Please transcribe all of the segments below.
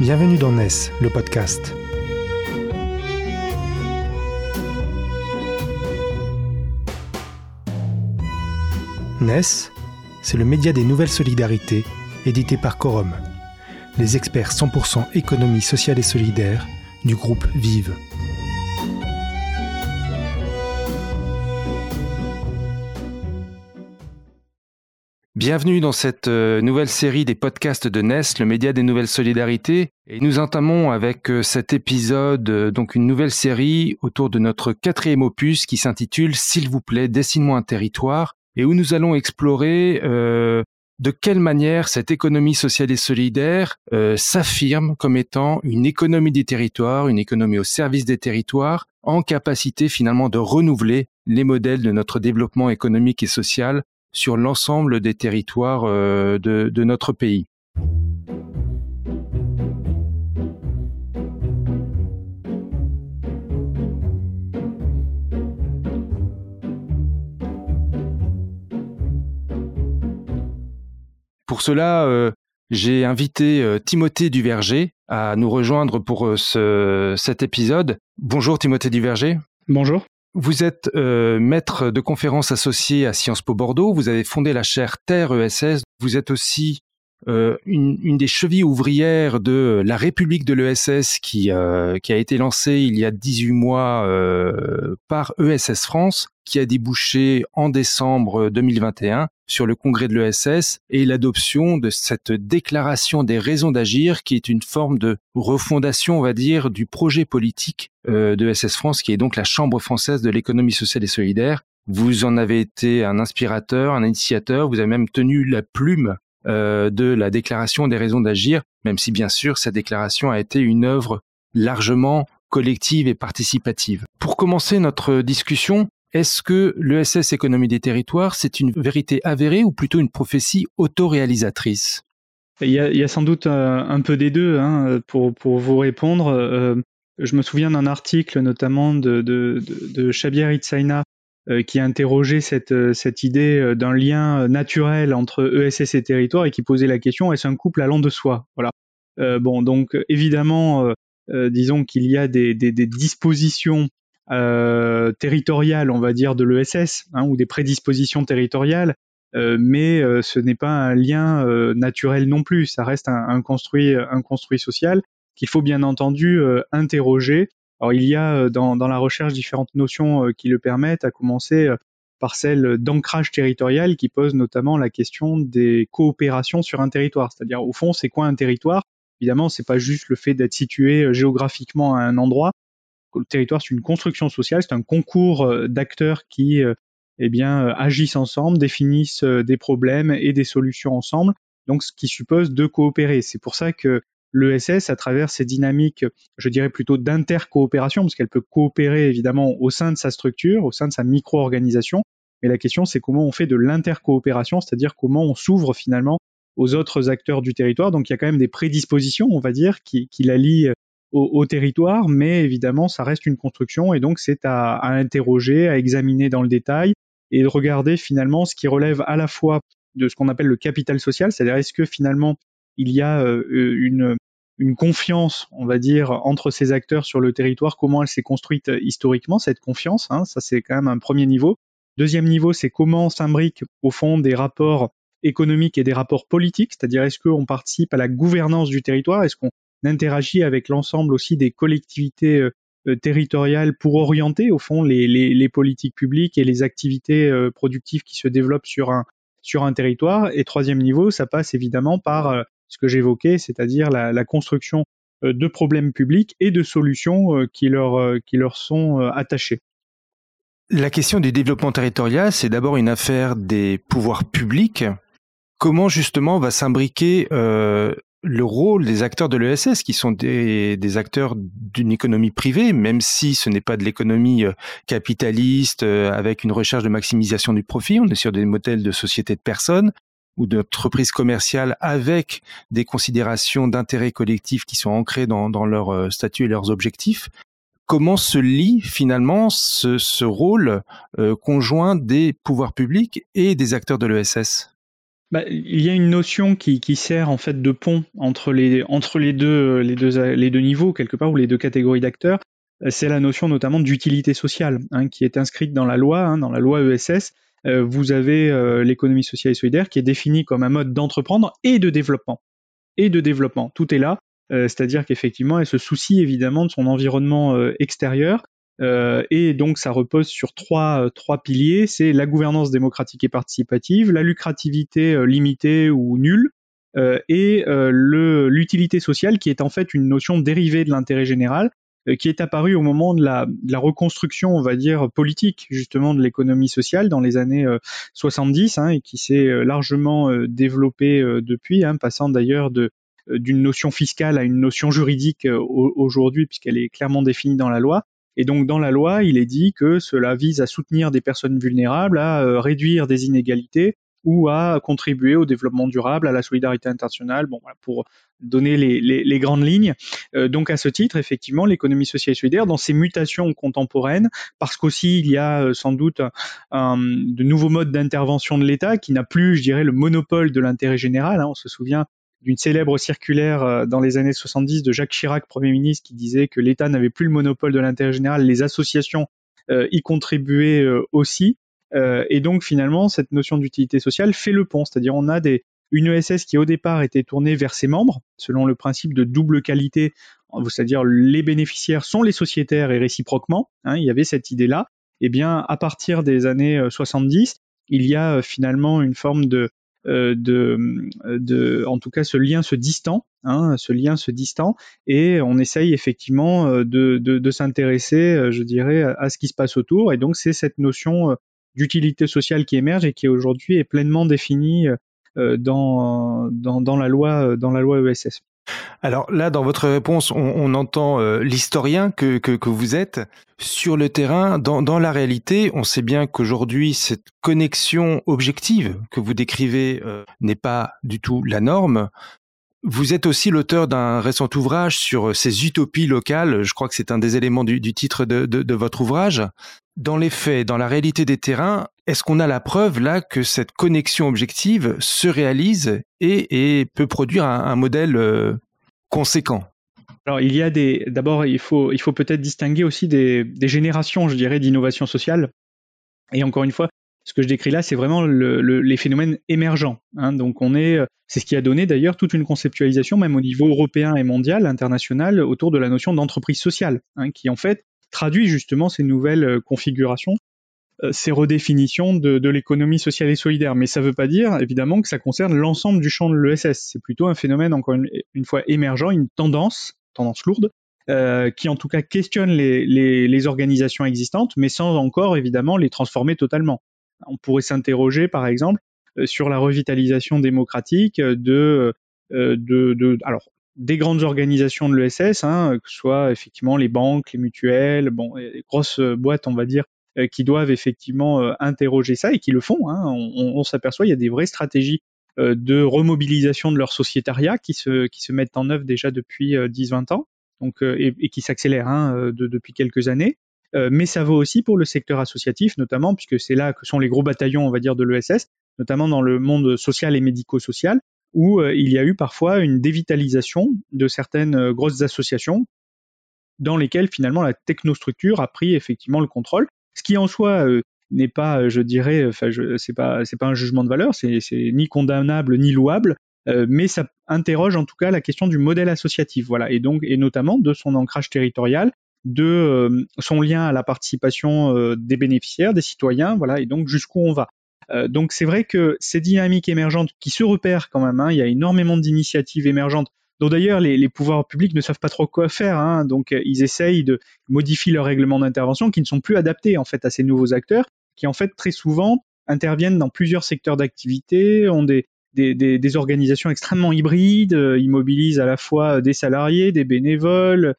Bienvenue dans NES, le podcast. NES, c'est le média des nouvelles solidarités, édité par Quorum, les experts 100% économie sociale et solidaire du groupe Vive. Bienvenue dans cette euh, nouvelle série des podcasts de NES, le média des nouvelles solidarités. Et nous entamons avec euh, cet épisode euh, donc une nouvelle série autour de notre quatrième opus qui s'intitule S'il vous plaît, dessine-moi un territoire et où nous allons explorer de quelle manière cette économie sociale et solidaire s'affirme comme étant une économie des territoires, une économie au service des territoires, en capacité finalement de renouveler les modèles de notre développement économique et social sur l'ensemble des territoires euh, de, notre pays. Pour cela, euh, j'ai invité euh, Timothée Duverger à nous rejoindre pour cet épisode. Bonjour Timothée Duverger. Bonjour. Vous êtes euh, maître de conférences associé à Sciences Po Bordeaux. Vous avez fondé la chaire Terre ESS. Vous êtes aussi euh, une, des chevilles ouvrières de la République de l'ESS qui, euh, qui a été lancée il y a 18 mois euh, par ESS France, qui a débouché en décembre 2021 sur le congrès de l'ESS et l'adoption de cette déclaration des raisons d'agir qui est une forme de refondation, on va dire, du projet politique de ESS France, qui est donc la Chambre française de l'économie sociale et solidaire. Vous en avez été un inspirateur, un initiateur, vous avez même tenu la plume euh, de la déclaration des raisons d'agir, même si bien sûr cette déclaration a été une œuvre largement collective et participative. Pour commencer notre discussion, est-ce que l'ESS économie des territoires, c'est une vérité avérée ou plutôt une prophétie autoréalisatrice? Il y, a, sans doute euh, un, peu des deux. Hein, pour, vous répondre, euh, je me souviens d'un article notamment de, de, de, Itzaina qui interrogeait cette, euh, cette idée euh, d'un lien naturel entre ESS et territoire et qui posait la question est-ce un couple allant de soi? Voilà. bon, donc évidemment, disons qu'il y a des, des, des dispositions territoriales, on va dire, de l'ESS hein, ou des prédispositions territoriales, mais ce n'est pas un lien naturel non plus. Ça reste un, un construit, un construit social qu'il faut bien entendu interroger alors il y a euh, dans, dans la recherche différentes notions euh, qui le permettent, à commencer euh, par celle d'ancrage territorial qui pose notamment la question des coopérations sur un territoire. C'est-à-dire au fond, c'est quoi un territoire? Évidemment, c'est pas juste le fait d'être situé géographiquement à un endroit. Le territoire, c'est une construction sociale, c'est un concours d'acteurs qui eh bien, agissent ensemble, définissent des problèmes et des solutions ensemble. Donc, ce qui suppose de coopérer. C'est pour ça que l'ESS à travers ces dynamiques, je dirais plutôt d'intercoopération, parce qu'elle peut coopérer évidemment au sein de sa structure, au sein de sa micro-organisation. Mais la question, c'est comment on fait de l'intercoopération, c'est-à-dire comment on s'ouvre finalement aux autres acteurs du territoire. Donc il y a quand même des prédispositions, on va dire, qui, la lient au, territoire, mais évidemment, ça reste une construction et donc c'est à, à interroger, à examiner dans le détail et de regarder finalement ce qui relève à la fois de ce qu'on appelle le capital social, c'est-à-dire est-ce que finalement il y a euh, une, une confiance, on va dire, entre ces acteurs sur le territoire, comment elle s'est construite euh, historiquement, cette confiance, hein, ça c'est quand même un premier niveau. Deuxième niveau, c'est comment s'imbriquent au fond des rapports économiques et des rapports politiques, c'est-à-dire est-ce qu'on participe à la gouvernance du territoire, est-ce qu'on interagit avec l'ensemble aussi des collectivités euh, territoriales pour orienter au fond les, les, les, politiques publiques et les activités productives qui se développent sur un, sur un territoire? Et troisième niveau, ça passe évidemment par ce que j'évoquais, c'est-à-dire la, construction euh, de problèmes publics et de solutions euh, qui leur, euh, qui leur sont attachées. La question du développement territorial, c'est d'abord une affaire des pouvoirs publics. Comment justement va s'imbriquer le rôle des acteurs de l'ESS, qui sont des, des acteurs d'une économie privée, même si ce n'est pas de l'économie capitaliste avec une recherche de maximisation du profit, on est sur des modèles de société de personnes, ou d'entreprises commerciales avec des considérations d'intérêt collectif qui sont ancrées dans, leur euh, statut et leurs objectifs, comment se lie finalement ce, rôle euh, conjoint des pouvoirs publics et des acteurs de l'ESS bah, il y a une notion qui, sert en fait de pont entre les, deux, niveaux quelque part ou les deux catégories d'acteurs. C'est la notion notamment d'utilité sociale hein, qui est inscrite dans la loi, hein, dans la loi ESS. Euh, vous avez euh, l'économie sociale et solidaire qui est définie comme un mode d'entreprendre et de développement. Et de développement, tout est là. Euh, c'est-à-dire qu'effectivement, elle se soucie évidemment de son environnement extérieur, et donc ça repose sur trois, piliers, c'est la gouvernance démocratique et participative, la lucrativité limitée ou nulle, et l'utilité sociale qui est en fait une notion dérivée de l'intérêt général, qui est apparue au moment de la, reconstruction, on va dire, politique justement de l'économie sociale dans les années 70, hein, et qui s'est largement développée depuis, hein, passant d'ailleurs de d'une notion fiscale à une notion juridique aujourd'hui, puisqu'elle est clairement définie dans la loi. Et donc dans la loi, il est dit que cela vise à soutenir des personnes vulnérables, à euh, réduire des inégalités ou à contribuer au développement durable, à la solidarité internationale, bon, voilà, pour donner les, les, les grandes lignes. Euh, donc à ce titre, effectivement, l'économie sociale et solidaire, dans ses mutations contemporaines, parce qu'aussi il y a euh, sans doute un, de nouveaux modes d'intervention de l'État qui n'a plus, je dirais, le monopole de l'intérêt général. Hein. On se souvient d'une célèbre circulaire euh, dans les années 70 de Jacques Chirac, Premier ministre, qui disait que l'État n'avait plus le monopole de l'intérêt général, les associations euh, y contribuaient euh, aussi. Et donc finalement, cette notion d'utilité sociale fait le pont, c'est-à-dire on a des, une ESS qui au départ était tournée vers ses membres, selon le principe de double qualité, c'est-à-dire les bénéficiaires sont les sociétaires et réciproquement, hein, il y avait cette idée-là. Eh bien, à partir des années 70, il y a finalement une forme de, euh, de, de, en tout cas, ce lien se distend, hein, ce lien se distend, et on essaye effectivement euh, de, de, s'intéresser, euh, je dirais, à ce qui se passe autour. Et donc, c'est cette notion d'utilité sociale qui émerge et qui aujourd'hui est pleinement définie dans, dans, dans, la loi, dans la loi ESS. Alors là, dans votre réponse, on, entend euh, l'historien que, que, vous êtes. Sur le terrain, dans, dans la réalité, on sait bien qu'aujourd'hui, cette connexion objective que vous décrivez euh, n'est pas du tout la norme. Vous êtes aussi l'auteur d'un récent ouvrage sur ces utopies locales. Je crois que c'est un des éléments du, titre de, votre ouvrage. Dans les faits, dans la réalité des terrains, est-ce qu'on a la preuve là que cette connexion objective se réalise et, peut produire un, modèle euh, conséquent? Alors il y a des d'abord il faut il faut peut-être distinguer aussi des, des générations je dirais d'innovation sociale et encore une fois ce que je décris là c'est vraiment le, le, les phénomènes émergents hein. donc on est c'est ce qui a donné d'ailleurs toute une conceptualisation même au niveau européen et mondial international autour de la notion d'entreprise sociale hein, qui en fait traduit justement ces nouvelles configurations euh, ces redéfinitions de, l'économie sociale et solidaire. Mais ça ne veut pas dire, évidemment, que ça concerne l'ensemble du champ de l'ESS. C'est plutôt un phénomène, encore une, fois, émergent, une tendance, tendance lourde, euh, qui en tout cas questionne les, organisations existantes, mais sans encore, évidemment, les transformer totalement. On pourrait s'interroger, par exemple, euh, sur la revitalisation démocratique de, euh, de, de alors, des grandes organisations de l'ESS, hein, que ce soit effectivement les banques, les mutuelles, bon, les grosses boîtes, on va dire, euh, qui doivent effectivement euh, interroger ça et qui le font. Hein. On, s'aperçoit il y a des vraies stratégies euh, de remobilisation de leur sociétariat qui se, qui se mettent en œuvre déjà depuis 10-20 ans donc, et, qui s'accélèrent hein, de, depuis quelques années. Mais ça vaut aussi pour le secteur associatif, notamment, puisque c'est là que sont les gros bataillons, on va dire, de l'ESS, notamment dans le monde social et médico-social, où il y a eu parfois une dévitalisation de certaines grosses associations dans lesquelles finalement la technostructure a pris effectivement le contrôle. Ce qui en soi euh, n'est pas, euh, je dirais, enfin, c'est pas, c'est pas un jugement de valeur, c'est ni condamnable ni louable, euh, mais ça interroge en tout cas la question du modèle associatif, voilà, et donc et notamment de son ancrage territorial, de son lien à la participation des bénéficiaires, des citoyens, voilà, et donc jusqu'où on va. donc c'est vrai que ces dynamiques émergentes qui se repèrent quand même, hein, il y a énormément d'initiatives émergentes dont d'ailleurs les, les, pouvoirs publics ne savent pas trop quoi faire. Hein, donc euh, ils essayent de modifier leurs règlements d'intervention qui ne sont plus adaptés en fait à ces nouveaux acteurs, qui en fait très souvent interviennent dans plusieurs secteurs d'activité, ont des, des, des, des, organisations extrêmement hybrides, euh, ils mobilisent à la fois des salariés, des bénévoles,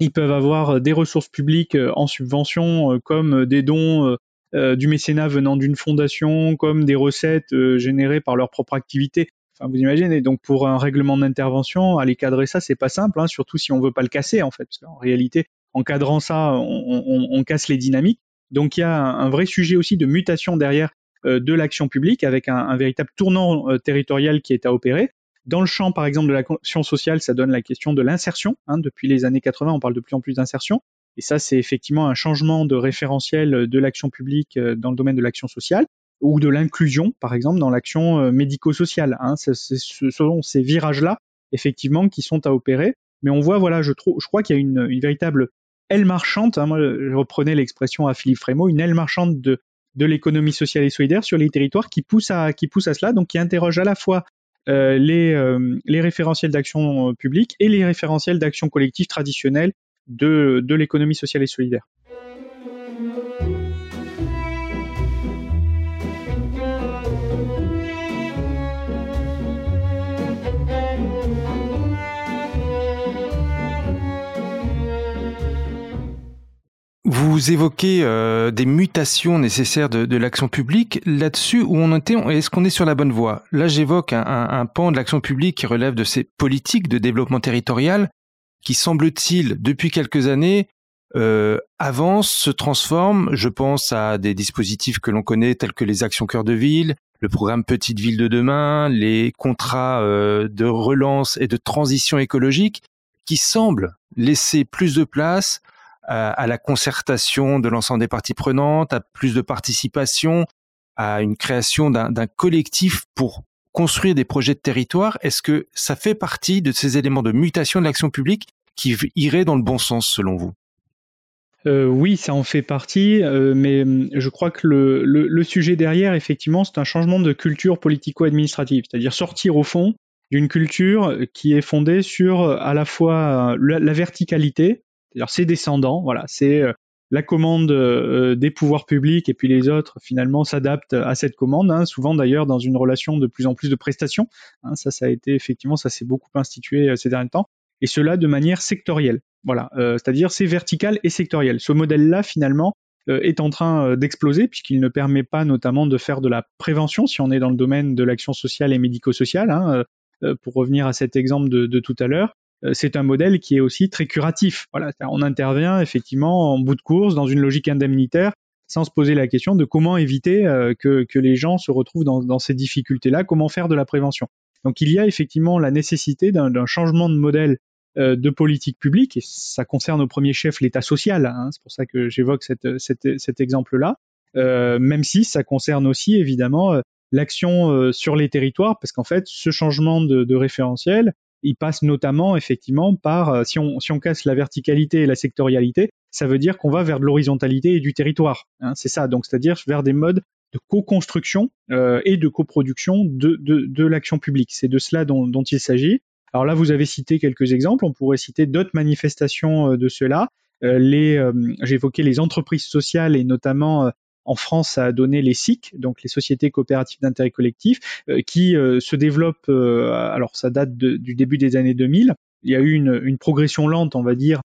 ils peuvent avoir des ressources publiques euh, en subvention comme des dons du mécénat venant d'une fondation, comme des recettes générées par leur propre activité. Enfin, vous imaginez. Donc, pour un règlement d'intervention, aller cadrer ça, c'est pas simple, hein, surtout si on veut pas le casser, en fait. Parce qu'en réalité, en cadrant ça, on, casse les dynamiques. Donc, il y a un, vrai sujet aussi de mutation derrière de l'action publique avec un véritable tournant territorial qui est à opérer. Dans le champ, par exemple, de l'action sociale, ça donne la question de l'insertion. Hein, depuis les années 80, on parle de plus en plus d'insertion. Et ça, c'est effectivement un changement de référentiel de l'action publique dans le domaine de l'action sociale ou de l'inclusion, par exemple, dans l'action médico-sociale. Hein. ce sont ces virages-là, effectivement, qui sont à opérer. Mais on voit, voilà, je, je crois qu'il y a une, une véritable aile marchande, hein, moi je reprenais l'expression à Philippe Frémaux, une aile marchande de, de l'économie sociale et solidaire sur les territoires qui pousse à, qui pousse à cela, donc qui interroge à la fois euh, les, euh, les référentiels d'action publique et les référentiels d'action collective traditionnels de, de l'économie sociale et solidaire. Vous évoquez euh, des mutations nécessaires de, l'action publique. Là-dessus, où on était, est-ce qu'on est sur la bonne voie? Là, j'évoque un, pan de l'action publique qui relève de ces politiques de développement territorial qui, semble-t-il, depuis quelques années, euh, avance, se transforme. Je pense à des dispositifs que l'on connaît tels que les actions cœur de ville, le programme Petite Ville de demain, les contrats euh, de relance et de transition écologique, qui semblent laisser plus de place à, la concertation de l'ensemble des parties prenantes, à plus de participation, à une création d'un collectif pour construire des projets de territoire. Est-ce que ça fait partie de ces éléments de mutation de l'action publique qui iraient dans le bon sens selon vous? Euh, oui, ça en fait partie, euh, mais hum, je crois que le, le, sujet derrière, effectivement, c'est un changement de culture politico-administrative, c'est-à-dire sortir au fond d'une culture qui est fondée sur à la fois la verticalité, c'est-à-dire voilà, c'est euh, la commande euh, des pouvoirs publics et puis les autres finalement s'adaptent à cette commande, hein, souvent d'ailleurs dans une relation de plus en plus de prestations. Hein, ça, ça a été effectivement, ça s'est beaucoup institué euh, ces derniers temps, et cela de manière sectorielle. Voilà, c'est-à-dire c'est vertical et sectoriel. Ce modèle-là finalement est en train d'exploser puisqu'il ne permet pas notamment de faire de la prévention si on est dans le domaine de l'action sociale et médico-sociale. Hein, pour revenir à cet exemple de, de tout à l'heure, euh, c'est un modèle qui est aussi très curatif. Voilà, on intervient effectivement en bout de course dans une logique indemnitaire sans se poser la question de comment éviter euh, que, les gens se retrouvent dans, ces difficultés-là, comment faire de la prévention. Donc il y a effectivement la nécessité d'un changement de modèle euh, de politique publique, et ça concerne au premier chef l'État social, hein. c'est pour ça que j'évoque cet exemple-là, même si ça concerne aussi évidemment l'action sur les territoires, parce qu'en fait ce changement de référentiel, il passe notamment effectivement par, euh, si on, casse la verticalité et la sectorialité, ça veut dire qu'on va vers de l'horizontalité et du territoire. Hein, c'est ça, donc c'est-à-dire vers des modes de co-construction euh, et de coproduction de, de, l'action publique. C'est de cela dont, il s'agit. Alors là, vous avez cité quelques exemples, on pourrait citer d'autres manifestations euh, de cela. Euh, les, j'ai évoqué les entreprises sociales et notamment en France, ça a donné les SIC, donc les sociétés coopératives d'intérêt collectif, euh, qui euh, se développent, euh, alors ça date du début des années 2000. Il y a eu une, progression lente, on va dire,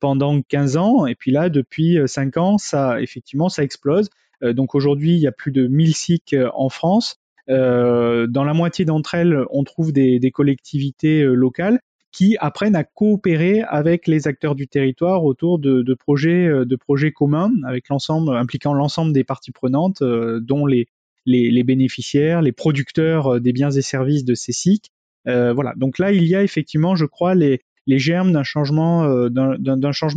pendant 15 ans, et puis là, depuis 5 ans, ça, effectivement, ça explose. donc aujourd'hui, il y a plus de 1000 SIC en France. dans la moitié d'entre elles, on trouve des collectivités locales qui apprennent à coopérer avec les acteurs du territoire autour de, projets, euh, de projets communs, avec l'ensemble, impliquant l'ensemble des parties prenantes, euh, dont les, bénéficiaires, les producteurs euh, des biens et services de ces SIC. voilà. Donc là, il y a effectivement, je crois, les, germes d'un changement,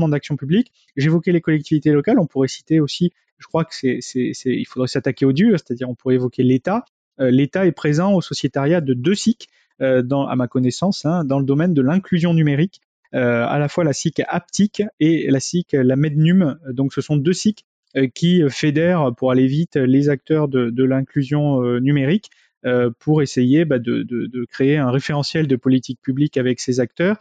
d'action publique. J'évoquais les collectivités locales. On pourrait citer aussi, je crois que c'est, il faudrait s'attaquer au dur, c'est-à-dire on pourrait évoquer l'État. L'État est présent au sociétariat de deux SIC dans, à ma connaissance, hein, dans le domaine de l'inclusion numérique, euh, à la fois la SIC haptique et la SIC, la Mednum. Donc ce sont deux SIC euh, qui fédèrent, pour aller vite, les acteurs de, l'inclusion numérique pour essayer bah, de, créer un référentiel de politique publique avec ces acteurs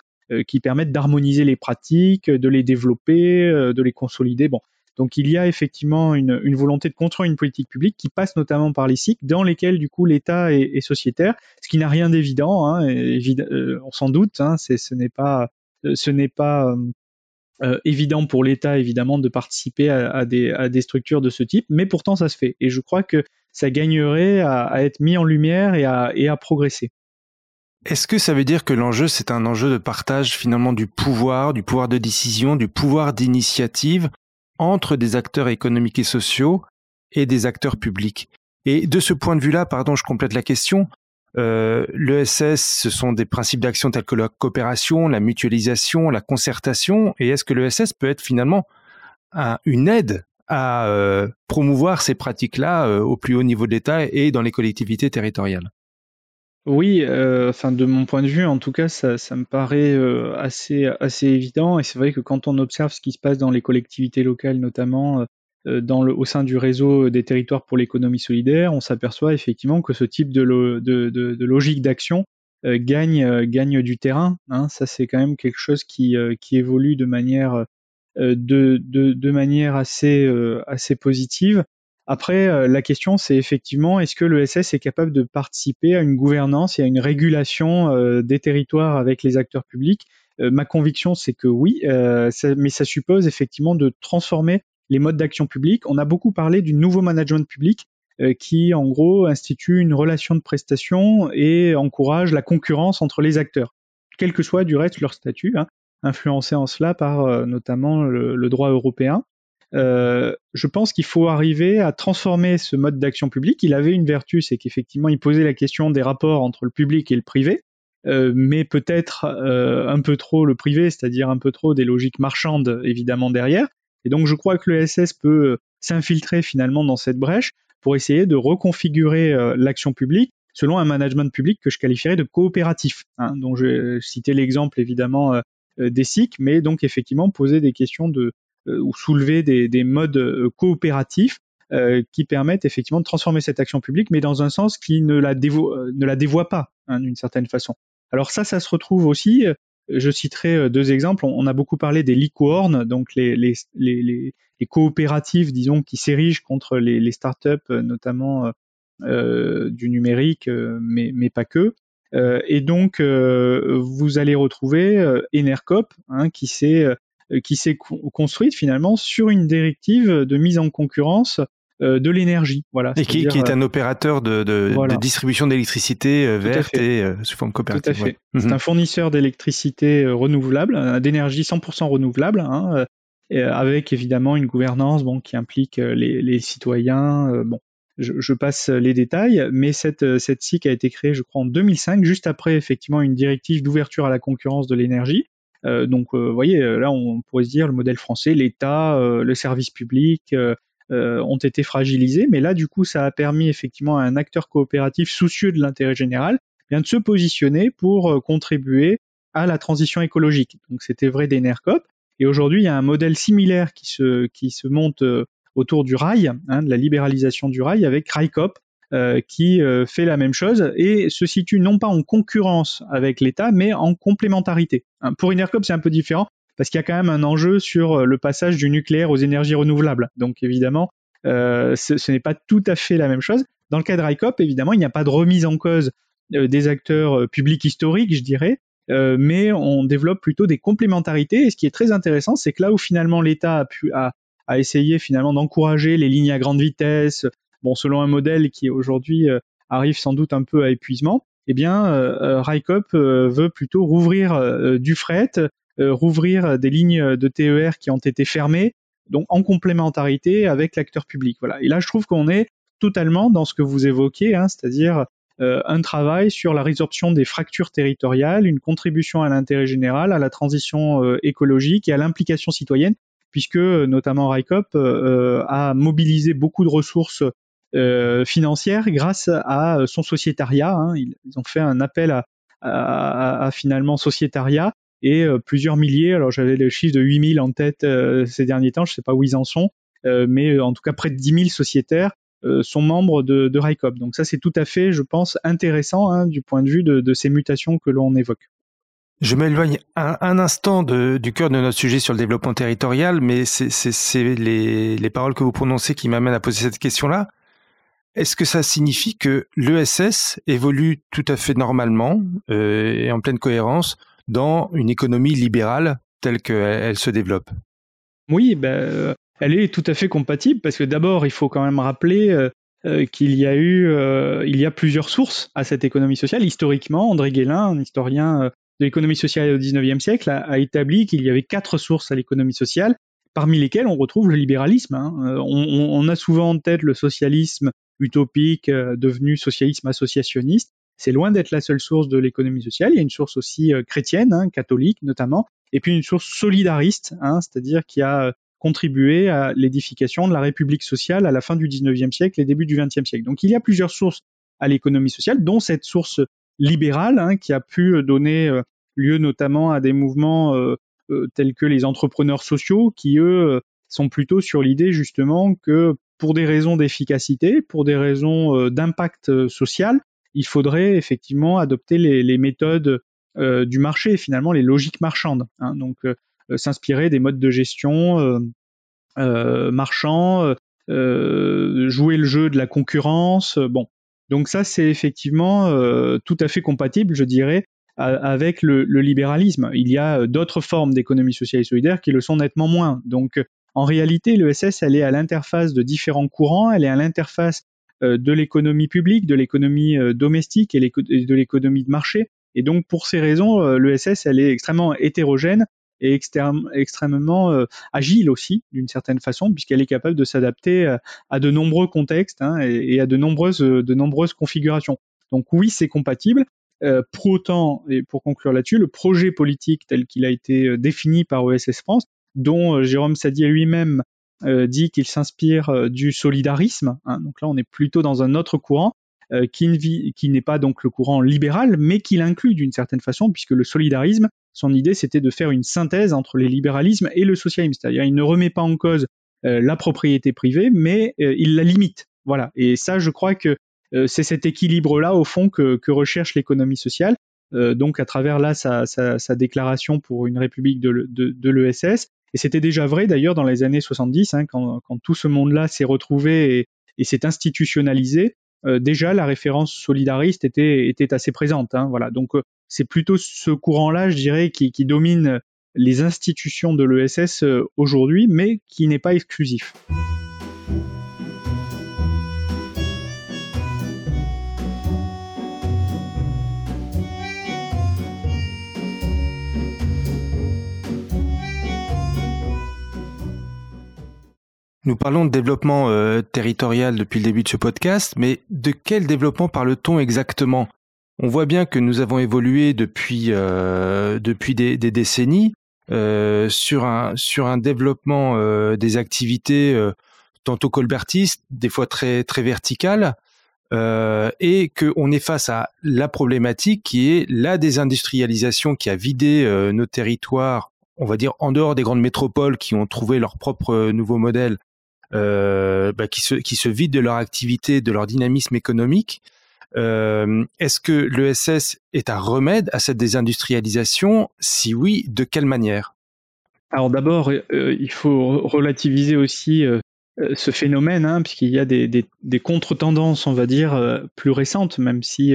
qui permettent d'harmoniser les pratiques, de les développer, de les consolider. Donc il y a effectivement une, volonté de construire une politique publique qui passe notamment par les cycles dans lesquels du coup l'État est, sociétaire, ce qui n'a rien d'évident, hein, euh, on s'en doute, hein, ce n'est pas, euh, euh, évident pour l'État évidemment de participer à, des, structures de ce type, mais pourtant ça se fait. Et je crois que ça gagnerait à, être mis en lumière et à progresser. Est-ce que ça veut dire que l'enjeu, c'est un enjeu de partage finalement du pouvoir, du pouvoir de décision, du pouvoir d'initiative entre des acteurs économiques et sociaux et des acteurs publics. Et de ce point de vue-là, pardon, je complète la question. Euh, L'ESS, ce sont des principes d'action tels que la coopération, la mutualisation, la concertation. Et est-ce que l'ESS peut être finalement une aide à euh, promouvoir ces pratiques-là euh, au plus haut niveau de l'État et dans les collectivités territoriales? Oui, euh, enfin de mon point de vue, en tout cas, ça, ça me paraît assez assez évident. Et c'est vrai que quand on observe ce qui se passe dans les collectivités locales, notamment dans le, au sein du réseau des territoires pour l'économie solidaire, on s'aperçoit effectivement que ce type de, de, de, de logique d'action gagne gagne du terrain. Hein. Ça, c'est quand même quelque chose qui qui évolue de manière euh, de, de, manière assez, euh, assez positive. Après, euh, la question, c'est effectivement, est-ce que l'ESS est capable de participer à une gouvernance et à une régulation des territoires avec les acteurs publics? Ma conviction, c'est que oui, mais ça suppose effectivement de transformer les modes d'action publique. On a beaucoup parlé du nouveau management public qui, en gros, institue une relation de prestation et encourage la concurrence entre les acteurs, quel que soit du reste leur statut. Hein influencé en cela par euh, notamment le, droit européen. Euh, je pense qu'il faut arriver à transformer ce mode d'action publique. Il avait une vertu, c'est qu'effectivement, il posait la question des rapports entre le public et le privé, euh, mais peut-être un peu trop le privé, c'est-à-dire un peu trop des logiques marchandes, évidemment, derrière. Et donc, je crois que le SS peut s'infiltrer finalement dans cette brèche pour essayer de reconfigurer l'action publique selon un management public que je qualifierais de coopératif. Hein. Donc, je citais l'exemple évidemment euh, des SIC, mais donc effectivement poser des questions de euh, ou soulever des, des modes euh, coopératifs qui permettent effectivement de transformer cette action publique, mais dans un sens qui ne la, ne la dévoie pas hein, d'une certaine façon. Alors ça, ça se retrouve aussi. Je citerai deux exemples. On, a beaucoup parlé des licornes, donc les, les, les, coopératives, disons, qui s'érigent contre les, startups, notamment euh, du numérique, mais, mais pas que. Euh, et donc, euh, vous allez retrouver euh, Enercop, hein, qui s'est qui s'est construite finalement sur une directive de mise en concurrence de l'énergie. Voilà. Et qui, est un opérateur de, de, de distribution d'électricité verte et sous forme coopérative. Tout à fait. C'est mhm. un fournisseur d'électricité renouvelable, d'énergie 100% renouvelable, hein, avec évidemment une gouvernance bon, qui implique les, les citoyens. bon, je, passe les détails, mais cette, cette SIC a été créée, je crois, en 2005, juste après effectivement une directive d'ouverture à la concurrence de l'énergie. Euh, donc, euh, vous voyez, euh, là, on pourrait se dire le modèle français, l'État, le service public ont été fragilisés, mais là, du coup, ça a permis effectivement à un acteur coopératif soucieux de l'intérêt général eh bien de se positionner pour contribuer à la transition écologique. Donc, c'était vrai d'Enercop. Et aujourd'hui, il y a un modèle similaire qui se, monte autour du rail, hein, de la libéralisation du rail, avec Railcop, euh, qui euh, fait la même chose et se situe non pas en concurrence avec l'État, mais en complémentarité. Hein, pour Inercop, c'est un peu différent parce qu'il y a quand même un enjeu sur euh, le passage du nucléaire aux énergies renouvelables. Donc évidemment, ce, n'est pas tout à fait la même chose. Dans le cas de Railcop, évidemment, il n'y a pas de remise en cause des acteurs publics historiques, je dirais, mais on développe plutôt des complémentarités. Et ce qui est très intéressant, c'est que là où finalement l'État a pu a, à essayer finalement d'encourager les lignes à grande vitesse, bon, selon un modèle qui aujourd'hui euh, arrive sans doute un peu à épuisement, eh bien, euh, euh, veut plutôt rouvrir du fret, rouvrir des lignes de TER qui ont été fermées, donc en complémentarité avec l'acteur public. Voilà. Et là, je trouve qu'on est totalement dans ce que vous évoquez, hein, c'est-à-dire un travail sur la résorption des fractures territoriales, une contribution à l'intérêt général, à la transition écologique et à l'implication citoyenne puisque notamment RICOP a mobilisé beaucoup de ressources euh, financières grâce à son sociétariat. Hein. Ils, ont fait un appel à, finalement sociétariat et euh, plusieurs milliers. Alors j'avais le chiffre de 8000 en tête ces derniers temps, je ne sais pas où ils en sont, mais en tout cas près de 10 000 sociétaires sont membres de, de RICOP. Donc ça c'est tout à fait, je pense, intéressant hein, du point de vue de, de ces mutations que l'on évoque. Je m'éloigne un, instant du cœur de notre sujet sur le développement territorial, mais c'est les, paroles que vous prononcez qui m'amènent à poser cette question-là. Est-ce que ça signifie que l'ESS évolue tout à fait normalement euh, et en pleine cohérence dans une économie libérale telle qu'elle se développe? Oui, ben, euh, elle est tout à fait compatible parce que d'abord, il faut quand même rappeler euh, qu'il y a eu, il y a plusieurs sources à cette économie sociale. Historiquement, André Guélin, un historien de l'économie sociale au XIXe siècle a, établi qu'il y avait quatre sources à l'économie sociale, parmi lesquelles on retrouve le libéralisme. Hein. On, a souvent en tête le socialisme utopique devenu socialisme associationniste. C'est loin d'être la seule source de l'économie sociale. Il y a une source aussi chrétienne, hein, catholique notamment, et puis une source solidariste, hein, c'est-à-dire qui a contribué à l'édification de la République sociale à la fin du 19e siècle et début du 20e siècle. Donc il y a plusieurs sources à l'économie sociale, dont cette source libérale hein, qui a pu donner lieu notamment à des mouvements euh, euh, tels que les entrepreneurs sociaux qui, eux, euh, sont plutôt sur l'idée justement que pour des raisons d'efficacité, pour des raisons d'impact social, il faudrait effectivement adopter les, méthodes du marché, finalement les logiques marchandes. Hein. donc s'inspirer des modes de gestion marchands, jouer le jeu de la concurrence. bon, donc ça c'est effectivement tout à fait compatible, je dirais, avec le, libéralisme. Il y a euh, d'autres formes d'économie sociale et solidaire qui le sont nettement moins. Donc, en réalité, l'ESS, elle est à l'interface de différents courants, elle est à l'interface euh, de l'économie publique, de l'économie euh, domestique et de l'économie de marché. Et donc, pour ces raisons, l'ESS, elle est extrêmement hétérogène et extrêmement agile aussi, d'une certaine façon, puisqu'elle est capable de s'adapter à de nombreux contextes hein, et, à de nombreuses, configurations. Donc oui, c'est compatible. Euh, pour autant, et pour conclure là-dessus, le projet politique tel qu'il a été euh, défini par ESS France, dont euh, Jérôme Sadier lui-même dit qu'il s'inspire du solidarisme, hein, donc là on est plutôt dans un autre courant, qui, n'est pas donc le courant libéral, mais qui l'inclut d'une certaine façon, puisque le solidarisme, son idée c'était de faire une synthèse entre les libéralismes et le socialisme, c'est-à-dire il ne remet pas en cause la propriété privée, mais il la limite. Voilà. Et ça, je crois que euh, c'est cet équilibre-là, au fond, que, recherche l'économie sociale. Euh, donc, à travers là sa, déclaration pour une république de, l'ESS. Et c'était déjà vrai d'ailleurs dans les années 70, hein, quand, tout ce monde-là s'est retrouvé et, s'est institutionnalisé. Euh, déjà, la référence solidariste était, assez présente. Hein, voilà. Donc, c'est plutôt ce courant-là, je dirais, qui domine les institutions de l'ESS aujourd'hui, mais qui n'est pas exclusif. Nous parlons de développement euh, territorial depuis le début de ce podcast, mais de quel développement parle-t-on exactement? On voit bien que nous avons évolué depuis, euh, depuis des, décennies euh, sur, un, sur un développement des activités tantôt colbertistes, des fois très, très verticales, et qu'on est face à la problématique qui est la désindustrialisation qui a vidé nos territoires on va dire en dehors des grandes métropoles qui ont trouvé leur propre nouveau modèle euh, bah, qui, se, qui se vident de leur activité, de leur dynamisme économique. Euh, Est-ce que l'ESS est un remède à cette désindustrialisation? Si oui, de quelle manière? Alors d'abord, euh, il faut relativiser aussi ce phénomène, hein, puisqu'il y a des, des, contre-tendances, on va dire, plus récentes, même si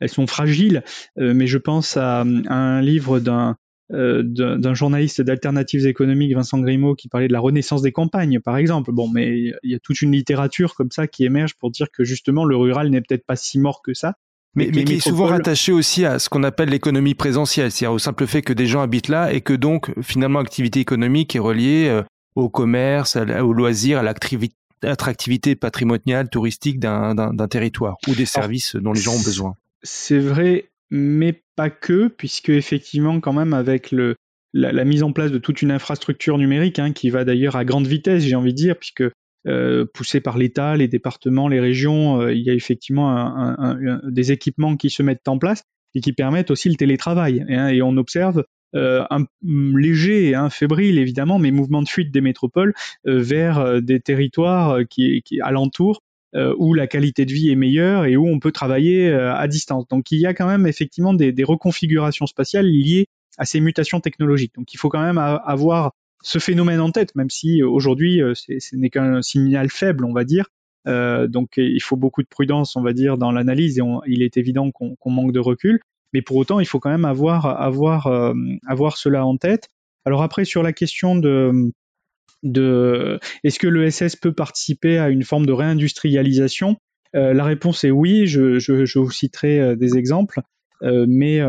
elles sont fragiles. mais je pense à, un livre d'un d'un journaliste d'alternatives économiques, Vincent Grimaud, qui parlait de la renaissance des campagnes, par exemple. Bon, mais il y a toute une littérature comme ça qui émerge pour dire que justement le rural n'est peut-être pas si mort que ça. Mais, mais qui est souvent rattaché aussi à ce qu'on appelle l'économie présentielle, c'est-à-dire au simple fait que des gens habitent là et que donc finalement l'activité économique est reliée euh, au commerce, au loisir, à l'attractivité patrimoniale, touristique d'un territoire ou des services dont les gens ont besoin. C'est vrai mais pas que, puisque effectivement, quand même, avec le, la, mise en place de toute une infrastructure numérique, hein, qui va d'ailleurs à grande vitesse, j'ai envie de dire, puisque euh, poussé par l'État, les départements, les régions, euh, il y a effectivement des équipements qui se mettent en place et qui permettent aussi le télétravail. Hein, et on observe euh, un léger et un fébrile évidemment, mais mouvement de fuite des métropoles vers des territoires qui, qui alentours où la qualité de vie est meilleure et où on peut travailler euh, à distance. Donc il y a quand même effectivement des, des reconfigurations spatiales liées à ces mutations technologiques. Donc il faut quand même avoir ce phénomène en tête, même si euh, aujourd'hui ce n'est qu'un signal faible, on va dire. Euh, donc il faut beaucoup de prudence, on va dire, dans l'analyse et il est évident qu'on manque de recul. Mais pour autant, il faut quand même avoir avoir avoir cela en tête. Alors après sur la question de de est-ce que l'ESS peut participer à une forme de réindustrialisation? Euh, La réponse est oui. Je, vous citerai euh, des exemples, euh, mais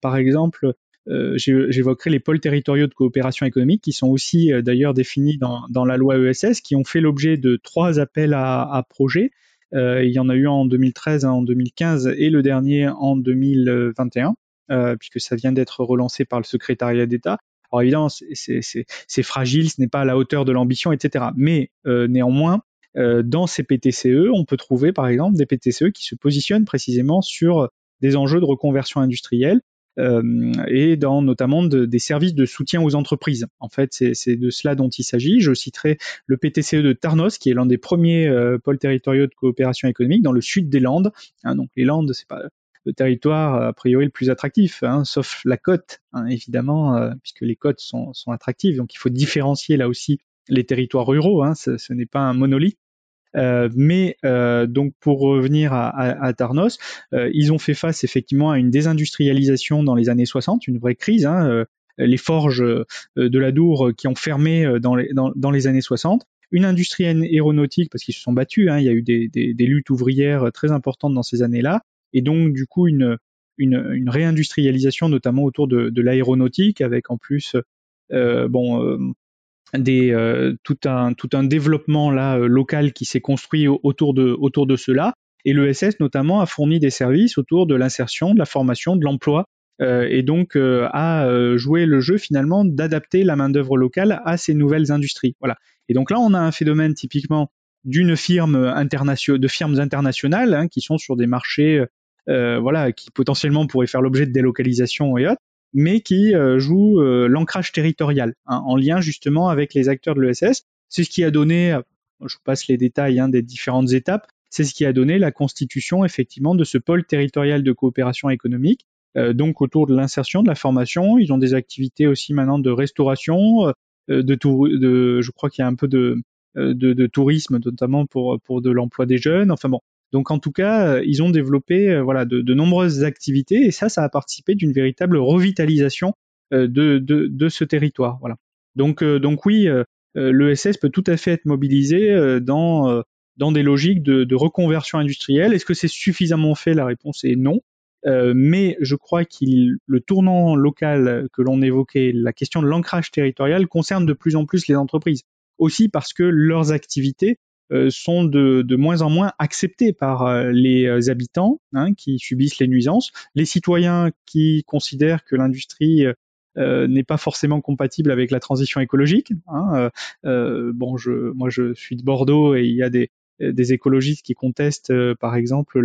par exemple, j'évoquerai les pôles territoriaux de coopération économique qui sont aussi d'ailleurs définis dans, la loi ESS, qui ont fait l'objet de trois appels à, projets. il y en a eu en 2013, en 2015 et le dernier en 2021, puisque ça vient d'être relancé par le secrétariat d'État. Alors évidemment, c'est fragile, ce n'est pas à la hauteur de l'ambition, etc. Mais néanmoins, dans ces PTCE, on peut trouver par exemple des PTCE qui se positionnent précisément sur des enjeux de reconversion industrielle euh, et dans notamment des services de soutien aux entreprises. En fait, c'est de cela dont il s'agit. Je citerai le PTCE de Tarnos, qui est l'un des premiers euh, pôles territoriaux de coopération économique dans le sud des Landes. Hein, donc les Landes, c'est pas le territoire a priori le plus attractif, hein, sauf la côte, hein, évidemment, euh, puisque les côtes sont, sont, attractives. Donc il faut différencier là aussi les territoires ruraux. Hein, ce, ce n'est pas un monolithe. Euh, mais euh, donc pour revenir à, à, Tarnos, euh, ils ont fait face effectivement à une désindustrialisation dans les années 60, une vraie crise. Hein, les forges de la Dour qui ont fermé dans les, dans, dans les années 60 une industrie aéronautique parce qu'ils se sont battus. Hein, il y a eu des, des, des, luttes ouvrières très importantes dans ces années-là, et donc du coup une, réindustrialisation notamment autour de, l'aéronautique, avec en plus euh, bon des, euh, tout, un, développement là euh, local qui s'est construit autour de, autour de cela. Et l'ESS notamment a fourni des services autour de l'insertion, de la formation, de l'emploi, euh, et donc a joué le jeu finalement d'adapter la main d'œuvre locale à ces nouvelles industries. Voilà. Et donc là, on a un phénomène typiquement d'une firme internationale, de firmes internationales hein, qui sont sur des marchés, voilà, qui potentiellement pourraient faire l'objet de délocalisation et autres, mais qui euh, joue euh, l'ancrage territorial, hein, en lien justement avec les acteurs de l'ESS. C'est ce qui a donné, euh, je passe les détails hein, des différentes étapes, c'est ce qui a donné la constitution effectivement de ce pôle territorial de coopération économique, donc autour de l'insertion, de la formation. Ils ont des activités aussi maintenant de restauration, de, tour, de je crois qu'il y a un peu de, de, de tourisme notamment pour, pour de l'emploi des jeunes. Enfin bon, donc en tout cas, euh, ils ont développé euh, voilà de, nombreuses activités et ça, ça a participé d'une véritable revitalisation euh, de, de, ce territoire. Voilà. Donc donc oui, l'ESS peut tout à fait être mobilisé dans dans des logiques de, reconversion industrielle. Est-ce que c'est suffisamment fait? La réponse est non. mais je crois que le tournant local que l'on évoquait, la question de l'ancrage territorial, concerne de plus en plus les entreprises. Aussi parce que leurs activités sont de, de, moins en moins acceptés par euh, les euh, habitants hein, qui subissent les nuisances, les citoyens qui considèrent que l'industrie n'est pas forcément compatible avec la transition écologique. Hein, bon, je, moi je suis de Bordeaux et il y a des, des écologistes qui contestent, par exemple,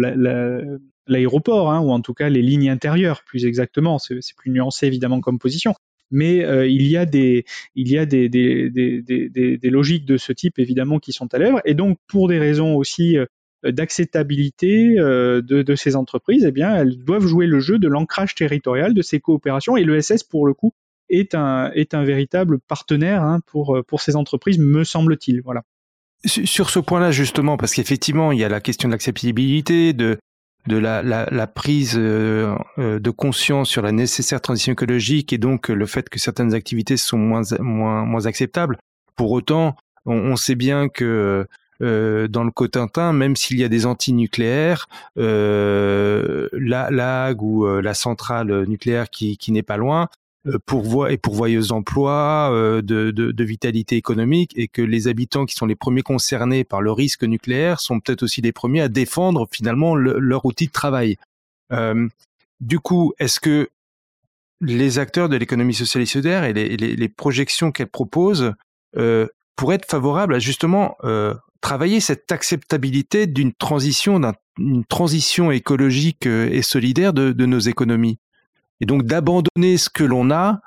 l'aéroport, hein, ou en tout cas les lignes intérieures, plus exactement. C'est plus nuancé évidemment comme position mais euh, il y a des il y a des, des, des, des, logiques de ce type évidemment qui sont à l'œuvre et donc pour des raisons aussi euh, d'acceptabilité euh, de, de, ces entreprises, eh bien, elles doivent jouer le jeu de l'ancrage territorial de ces coopérations. Et l'ESS, pour le coup, est un, est un véritable partenaire hein, pour, pour ces entreprises, me semble-t-il. Voilà. Sur ce point-là, justement, parce qu'effectivement, il y a la question de l'acceptabilité, de, de la, la, la prise euh, euh, de conscience sur la nécessaire transition écologique et donc le fait que certaines activités sont moins, moins, moins acceptables. Pour autant, on, on sait bien que euh, dans le Cotentin, même s'il y a des antinucléaires, euh, la LAG ou la centrale nucléaire qui, qui n'est pas loin, euh, pourvoie et pourvoyeuse d'emploi, euh, de, de, de, vitalité économique, et que les habitants qui sont les premiers concernés par le risque nucléaire sont peut-être aussi les premiers à défendre finalement leur outil de travail. Euh, du coup, est-ce que les acteurs de l'économie sociale et solidaire et les, les, les projections qu'elles proposent euh, pourraient être favorables à justement euh, travailler cette acceptabilité d'une transition, d'une transition écologique et solidaire de, de nos économies? Et donc d'abandonner ce que l'on a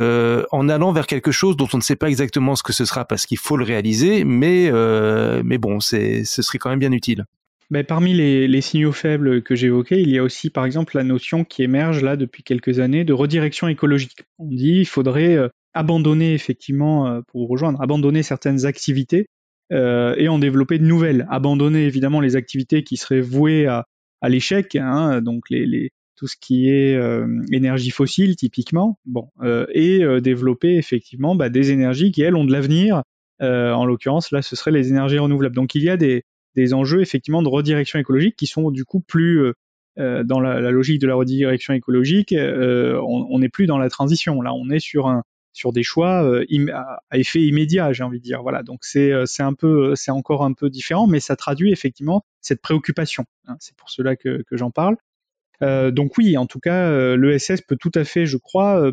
euh, en allant vers quelque chose dont on ne sait pas exactement ce que ce sera parce qu'il faut le réaliser, mais, euh, mais bon, ce serait quand même bien utile. Mais parmi les, les, signaux faibles que j'évoquais, il y a aussi par exemple la notion qui émerge là depuis quelques années de redirection écologique. On dit il faudrait euh, abandonner effectivement, euh, pour rejoindre, abandonner certaines activités euh, et en développer de nouvelles. Abandonner évidemment les activités qui seraient vouées à, à l'échec, hein, donc les, les, tout ce qui est euh, énergie fossile typiquement, bon, euh, et euh, développer effectivement bah, des énergies qui elles ont de l'avenir. en l'occurrence, là, ce seraient les énergies renouvelables. Donc il y a des, des enjeux effectivement de redirection écologique qui sont du coup plus dans la, logique de la redirection écologique. on n'est plus dans la transition. Là, on est sur un, sur des choix à effet immédiat, j'ai envie de dire. Voilà, donc c'est c'est un peu c'est encore un peu différent, mais ça traduit effectivement cette préoccupation. Hein. c'est pour cela que j'en parle. Donc oui, en tout cas, l'ESS peut tout à fait, je crois,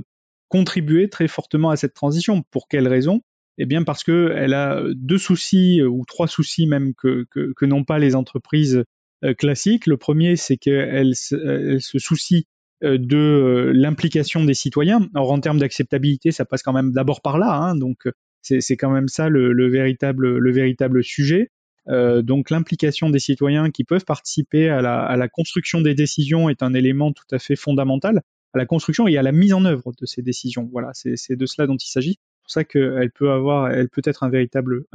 contribuer très fortement à cette transition. Pour quelles raisons Eh bien parce que elle a deux soucis ou trois soucis même que, que, n'ont pas les entreprises euh, classiques. Le premier, c'est qu'elle elle se soucie euh, de euh, l'implication des citoyens. Alors en termes d'acceptabilité, ça passe quand même d'abord par là, hein, donc c'est quand même ça le, véritable, le véritable sujet. Euh, donc l'implication des citoyens qui peuvent participer à la, construction des décisions est un élément tout à fait fondamental à la construction et à la mise en œuvre de ces décisions. Voilà, c'est de cela dont il s'agit. C'est pour ça qu'elle peut avoir, elle peut être un véritable,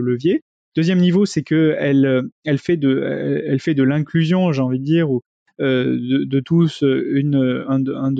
levier. Deuxième niveau, c'est que elle, fait de, l'inclusion, j'ai envie de dire, euh, de, tous un, de, un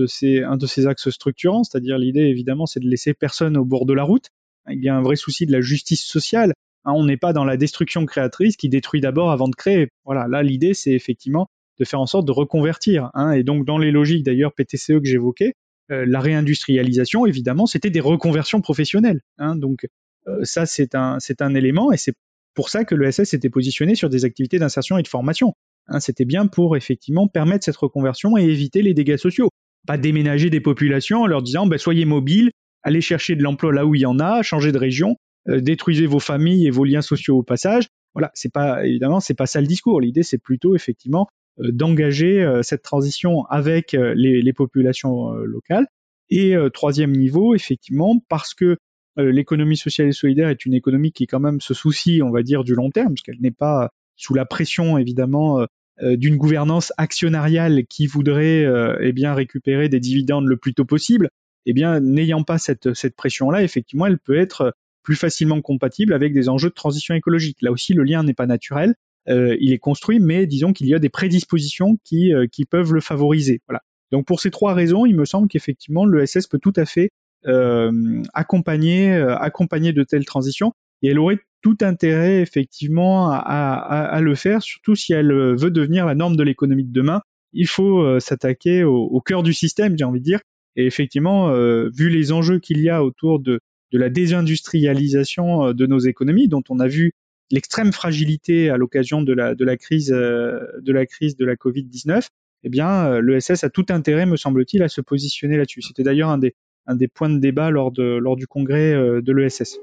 de ces axes structurants, c'est-à-dire l'idée évidemment, c'est de laisser personne au bord de la route. Il y a un vrai souci de la justice sociale. Hein, on n'est pas dans la destruction créatrice qui détruit d'abord avant de créer. Voilà, là l'idée c'est effectivement de faire en sorte de reconvertir. Hein, et donc dans les logiques d'ailleurs PTCE que j'évoquais, euh, la réindustrialisation évidemment c'était des reconversions professionnelles. Hein, donc euh, ça c'est un c'est un élément et c'est pour ça que l'ESS était positionné sur des activités d'insertion et de formation. C'était bien pour effectivement permettre cette reconversion et éviter les dégâts sociaux. Pas déménager des populations en leur disant bah, soyez mobiles, allez chercher de l'emploi là où il y en a, changez de région, détruisez vos familles et vos liens sociaux au passage. Voilà, c'est pas évidemment c'est pas ça le discours. L'idée c'est plutôt effectivement euh, d'engager euh, cette transition avec les, les populations locales. Et troisième niveau, effectivement, parce que l'économie sociale et solidaire est une économie qui quand même se soucie, on va dire, du long terme, puisqu'elle n'est pas sous la pression évidemment euh, d'une gouvernance actionnariale qui voudrait euh, eh bien récupérer des dividendes le plus tôt possible, eh bien n'ayant pas cette, cette pression-là, effectivement, elle peut être plus facilement compatible avec des enjeux de transition écologique. Là aussi, le lien n'est pas naturel, euh, il est construit, mais disons qu'il y a des prédispositions qui, euh, qui peuvent le favoriser. Voilà. Donc pour ces trois raisons, il me semble qu'effectivement l'ESS peut tout à fait euh, accompagner, accompagner de telles transitions et elle aurait tout intérêt effectivement à, à, le faire, surtout si elle veut devenir la norme de l'économie de demain. Il faut s'attaquer au, au, cœur du système, j'ai envie de dire. Et effectivement, vu les enjeux qu'il y a autour de, de la désindustrialisation euh, de nos économies, dont on a vu l'extrême fragilité à l'occasion de la, de la crise de la crise de la Covid-19, eh bien, l'ESS a tout intérêt, me semble-t-il, à se positionner là-dessus. C'était d'ailleurs un des, un des points de débat lors, de, lors du congrès de l'ESS.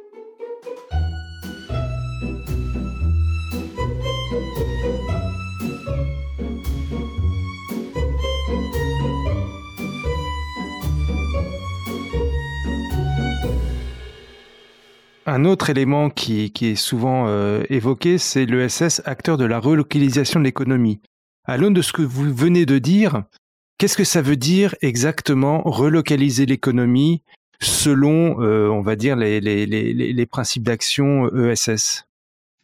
Un autre élément qui, est souvent euh, évoqué, c'est l'ESS, acteur de la relocalisation de l'économie. À l'aune de ce que vous venez de dire, qu'est-ce que ça veut dire exactement relocaliser l'économie selon, euh, on va dire, les, les, principes d'action ESS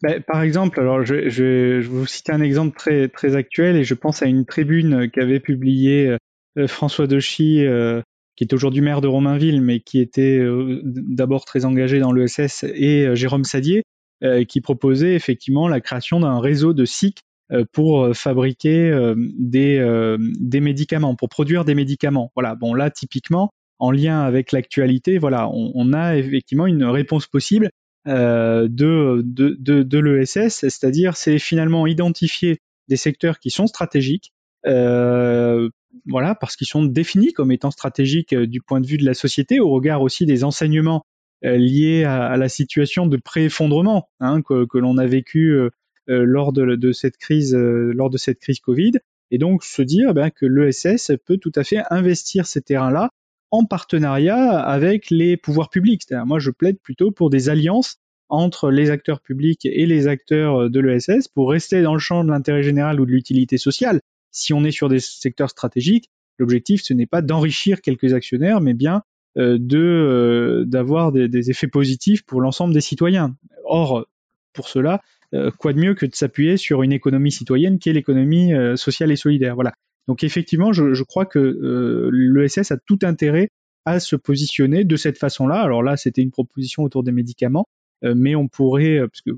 ben, Par exemple, alors je, je, vais vous citer un exemple très, très actuel et je pense à une tribune qu'avait publiée euh, François Dechy qui est aujourd'hui maire de Romainville, mais qui était euh, d'abord très engagé dans l'ESS, et euh, Jérôme Sadier, euh, qui proposait effectivement la création d'un réseau de SIC pour fabriquer des, des médicaments, pour produire des médicaments. Voilà, bon là typiquement, en lien avec l'actualité, voilà, on, a effectivement une réponse possible de, de, de l'ESS, c'est-à-dire c'est finalement identifier des secteurs qui sont stratégiques, euh, voilà, parce qu'ils sont définis comme étant stratégiques euh, du point de vue de la société, au regard aussi des enseignements euh, liés à, la situation de pré-effondrement hein, que, l'on a vécu lors de, cette crise, lors de cette crise Covid, et donc se dire ben, que l'ESS peut tout à fait investir ces terrains-là en partenariat avec les pouvoirs publics. C'est-à-dire, moi, je plaide plutôt pour des alliances entre les acteurs publics et les acteurs de l'ESS pour rester dans le champ de l'intérêt général ou de l'utilité sociale si on est sur des secteurs stratégiques, l'objectif ce n'est pas d'enrichir quelques actionnaires, mais bien euh, de euh, d'avoir des, effets positifs pour l'ensemble des citoyens. Or, pour cela, euh, quoi de mieux que de s'appuyer sur une économie citoyenne qui est l'économie sociale et solidaire. Voilà. Donc effectivement, je, crois que l'ESS a tout intérêt à se positionner de cette façon-là. Alors là, c'était une proposition autour des médicaments, mais on pourrait, parce que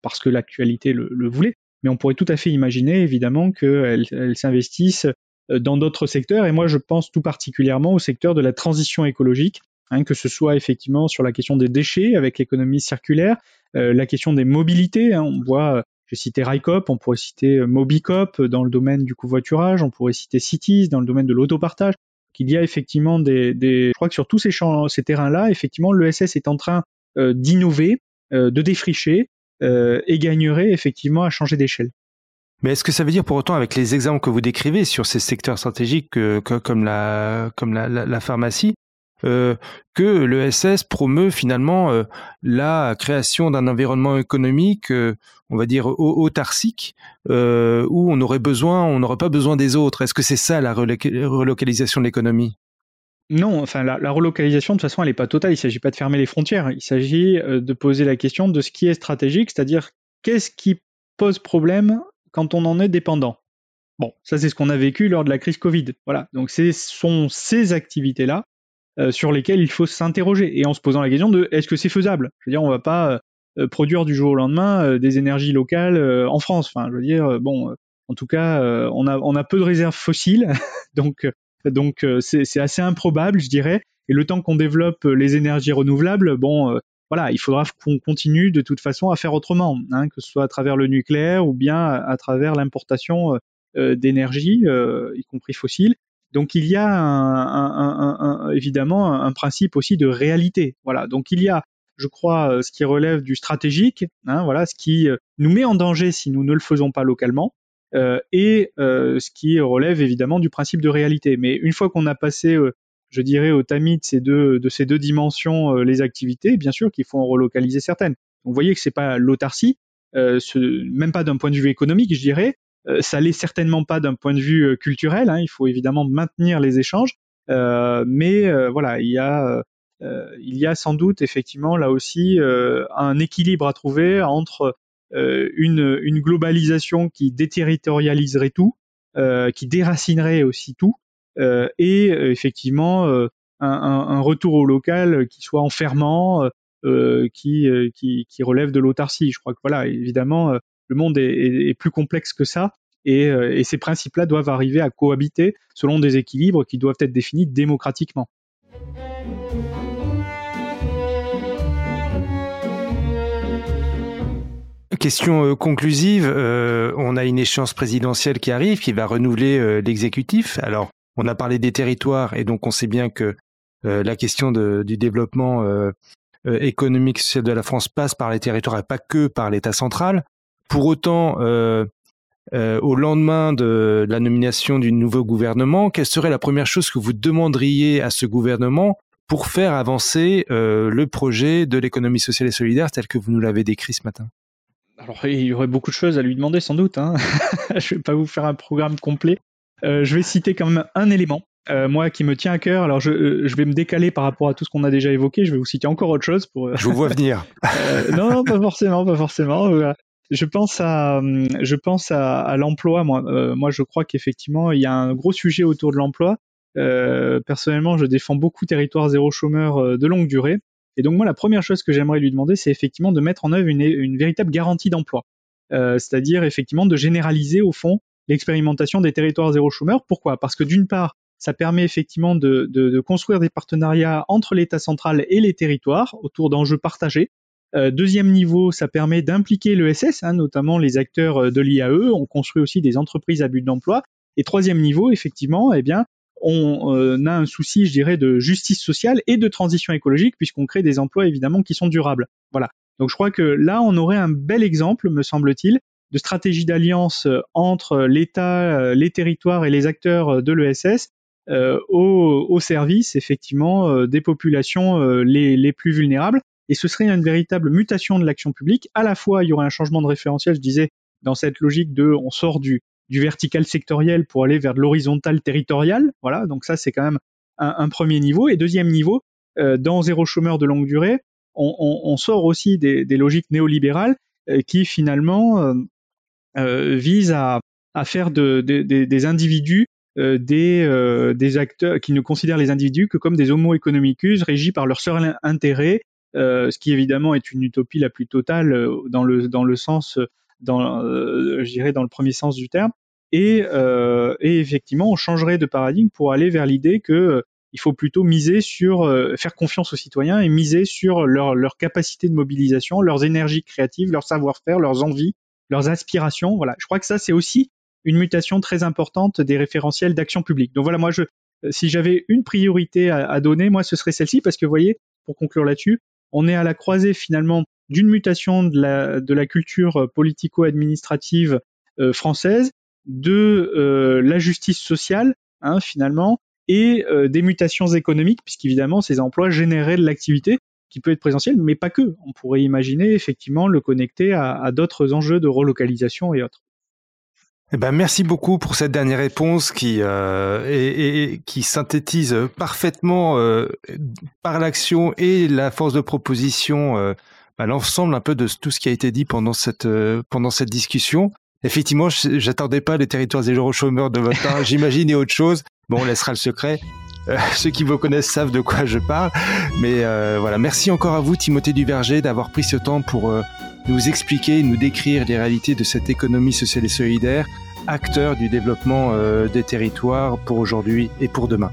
parce que l'actualité le, voulait, mais on pourrait tout à fait imaginer évidemment qu'elles elles, s'investissent euh, dans d'autres secteurs, et moi je pense tout particulièrement au secteur de la transition écologique, hein, que ce soit effectivement sur la question des déchets avec l'économie circulaire, la question des mobilités. Hein, on voit je vais citer Rycop, on pourrait citer Mobicop dans le domaine du covoiturage, on pourrait citer Cities dans le domaine de l'autopartage. Il y a effectivement des, des, je crois que sur tous ces champs, ces terrains-là, effectivement, l'ESS est en train d'innover, de défricher et gagnerait effectivement à changer d'échelle. Mais est-ce que ça veut dire pour autant, avec les exemples que vous décrivez sur ces secteurs stratégiques comme la, pharmacie, euh, que l'ESS promeut finalement euh, la création d'un environnement économique, euh, on va dire autarcique, euh, où on aurait besoin, on n'aurait pas besoin des autres? Est-ce que c'est ça la relocalisation de l'économie? Non, enfin la, relocalisation de toute façon elle n'est pas totale. Il ne s'agit pas de fermer les frontières. Il s'agit de poser la question de ce qui est stratégique, c'est-à-dire qu'est-ce qui pose problème quand on en est dépendant. Bon, ça c'est ce qu'on a vécu lors de la crise Covid. Voilà, donc ce sont ces activités-là euh, sur lesquelles il faut s'interroger et en se posant la question de est-ce que c'est faisable? Je veux dire, on va pas euh, produire du jour au lendemain euh, des énergies locales en France. Enfin, je veux dire, bon, en tout cas, on a on a peu de réserves fossiles, donc donc c'est assez improbable, je dirais. Et le temps qu'on développe les énergies renouvelables, bon, voilà, il faudra qu'on continue de toute façon à faire autrement, hein, que ce soit à travers le nucléaire ou bien à, travers l'importation euh, euh, d'énergie, euh, y compris fossile. Donc il y a évidemment un principe aussi de réalité. Voilà, donc il y a, je crois, ce qui relève du stratégique, hein, voilà, ce qui nous met en danger si nous ne le faisons pas localement, et ce qui relève évidemment du principe de réalité. Mais une fois qu'on a passé je dirais, au tamis de ces deux, de ces deux dimensions euh, les activités, bien sûr qu'il faut en relocaliser certaines. vous voyez que c'est pas l'autarcie, euh, même pas d'un point de vue économique, je dirais. Euh, ça l'est certainement pas d'un point de vue culturel. Hein, il faut évidemment maintenir les échanges, mais voilà, il y a il y a sans doute effectivement là aussi un équilibre à trouver entre une, une globalisation qui déterritorialiserait tout, qui déracinerait aussi tout, euh, et euh, effectivement euh, un, retour au local qui soit enfermant, qui, qui, relève de l'autarcie. Je crois que voilà, évidemment, le monde est, est, plus complexe que ça. Et, et ces principes-là doivent arriver à cohabiter selon des équilibres qui doivent être définis démocratiquement. Question conclusive, euh, on a une échéance présidentielle qui arrive, qui va renouveler euh, l'exécutif. Alors, on a parlé des territoires et donc on sait bien que euh, la question du développement euh, euh, économique social de la France passe par les territoires et pas que par l'État central. Pour autant, au lendemain de la nomination du nouveau gouvernement, quelle serait la première chose que vous demanderiez à ce gouvernement pour faire avancer le projet de l'économie sociale et solidaire tel que vous nous l'avez décrit ce matin? Alors, il y aurait beaucoup de choses à lui demander sans doute. Hein. je ne vais pas vous faire un programme complet. Euh, je vais citer quand même un élément, euh, moi qui me tient à cœur. Alors je, euh, je, vais me décaler par rapport à tout ce qu'on a déjà évoqué. Je vais vous citer encore autre chose pour. Je vous vois venir. non, non, pas forcément, pas forcément. Je pense à, je pense à, à l'emploi. Moi, moi, je crois qu'effectivement, il y a un gros sujet autour de l'emploi. personnellement, je défends beaucoup territoire zéro chômeur de longue durée. Et donc moi, la première chose que j'aimerais lui demander, c'est effectivement de mettre en œuvre une, véritable garantie d'emploi. c'est-à-dire effectivement de généraliser au fond l'expérimentation des territoires zéro chômeur. Pourquoi? Parce que d'une part, ça permet effectivement de, construire des partenariats entre l'État central et les territoires autour d'enjeux partagés. Euh, deuxième niveau, ça permet d'impliquer l'ESS, hein, notamment les acteurs euh, de l'IAE. On construit aussi des entreprises à but d'emploi. Et troisième niveau, effectivement, eh bien, on euh, a un souci, je dirais, de justice sociale et de transition écologique, puisqu'on crée des emplois évidemment qui sont durables. Voilà. Donc je crois que là, on aurait un bel exemple, me semble-t-il, de stratégie d'alliance euh, entre l'État, euh, les territoires et les acteurs euh, de l'ESS au, service effectivement des populations les, les, plus vulnérables. Et ce serait une véritable mutation de l'action publique. À la fois, il y aurait un changement de référentiel, je disais, dans cette logique de on sort du, du vertical sectoriel pour aller vers de l'horizontal territorial. Voilà, donc ça c'est quand même un, premier niveau. Et deuxième niveau, dans zéro chômeur de longue durée, on, sort aussi des, logiques néolibérales qui finalement euh, vise à, à faire de, des individus euh, des, euh, des acteurs qui ne considèrent les individus que comme des homo economicus régis par leur seul intérêt, ce qui évidemment est une utopie la plus totale dans le, dans le sens, dans, je dirais dans le premier sens du terme. Et, et, effectivement, on changerait de paradigme pour aller vers l'idée que il faut plutôt miser sur faire confiance aux citoyens et miser sur leur, leur capacité de mobilisation, leurs énergies créatives, leur savoir-faire, leurs envies, leurs aspirations. Voilà, je crois que ça c'est aussi une mutation très importante des référentiels d'action publique. Donc voilà, moi je si j'avais une priorité à, à donner, moi ce serait celle-ci parce que vous voyez, pour conclure là-dessus, on est à la croisée finalement d'une mutation de la, culture politico-administrative euh, française, de euh, la justice sociale, hein, finalement, et euh, des mutations économiques, puisqu'évidemment, ces emplois généraient de l'activité qui peut être présentielle, mais pas que. On pourrait imaginer effectivement le connecter à, d'autres enjeux de relocalisation et autres. Eh ben, merci beaucoup pour cette dernière réponse qui, euh, synthétise parfaitement euh, par l'action et la force de proposition euh, bah, l'ensemble un peu de tout ce qui a été dit pendant cette, euh, pendant cette discussion. Effectivement, j'attendais pas les territoires zéro chômeurs de votre part, j'imagine, et autre chose. Bon, on laissera le secret. Euh, ceux qui vous connaissent savent de quoi je parle. Mais voilà, merci encore à vous, Timothée Duverger, d'avoir pris ce temps pour nous expliquer, nous décrire les réalités de cette économie sociale et solidaire, acteur du développement euh, des territoires pour aujourd'hui et pour demain.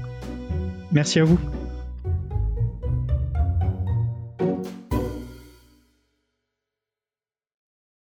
Merci à vous.